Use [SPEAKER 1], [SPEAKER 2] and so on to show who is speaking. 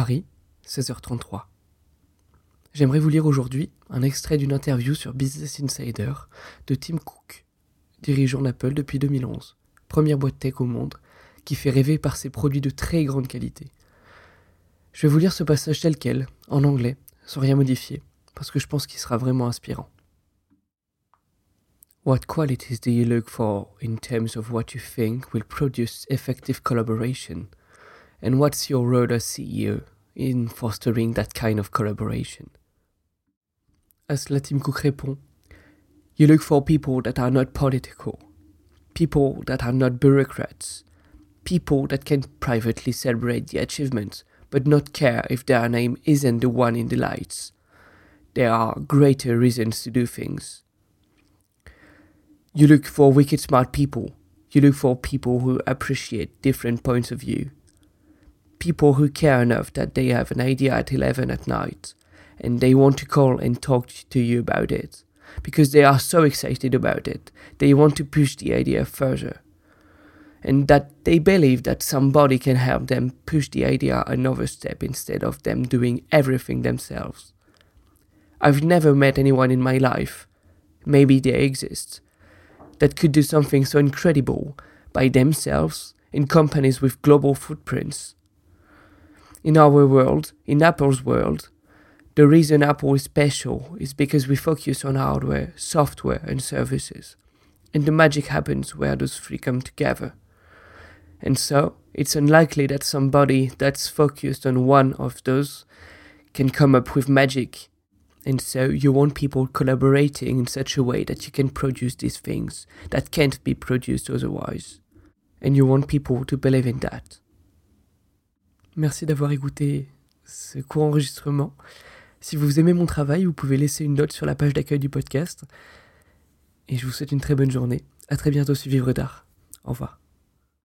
[SPEAKER 1] Paris, 16h33. J'aimerais vous lire aujourd'hui un extrait d'une interview sur Business Insider de Tim Cook, dirigeant d'Apple depuis 2011, première boîte tech au monde, qui fait rêver par ses produits de très grande qualité. Je vais vous lire ce passage tel quel, en anglais, sans rien modifier, parce que je pense qu'il sera vraiment inspirant. What qualities do you look for in terms of what you think will produce effective collaboration? And what's your role as CEO in fostering that kind of collaboration? À cela, Tim Cook répond You look for people that are not political, people that are not bureaucrats, people that can privately celebrate the achievements but not care if their name isn't the one in the lights. There are greater reasons to do things. You look for wicked smart people. You look for people who appreciate different points of view. People who care enough that they have an idea at 11 at night and they want to call and talk to you about it because they are so excited about it. They want to push the idea further and that they believe that somebody can help them push the idea another step instead of them doing everything themselves. I've never met anyone in my life, maybe they exist, that could do something so incredible by themselves in companies with global footprints. In our world, in Apple's world, the reason Apple is special is because we focus on hardware, software, and services. And the magic happens where those three come together. And so it's unlikely that somebody that's focused on one of those can come up with magic. And so you want people collaborating in such a way that you can produce these things that can't be produced otherwise. And you want people to believe in that. Merci d'avoir écouté ce court enregistrement. Si vous aimez mon travail, vous pouvez laisser une note sur la page d'accueil du podcast. Et je vous souhaite une très bonne journée. À très bientôt sur Vivre d'Art. Au revoir.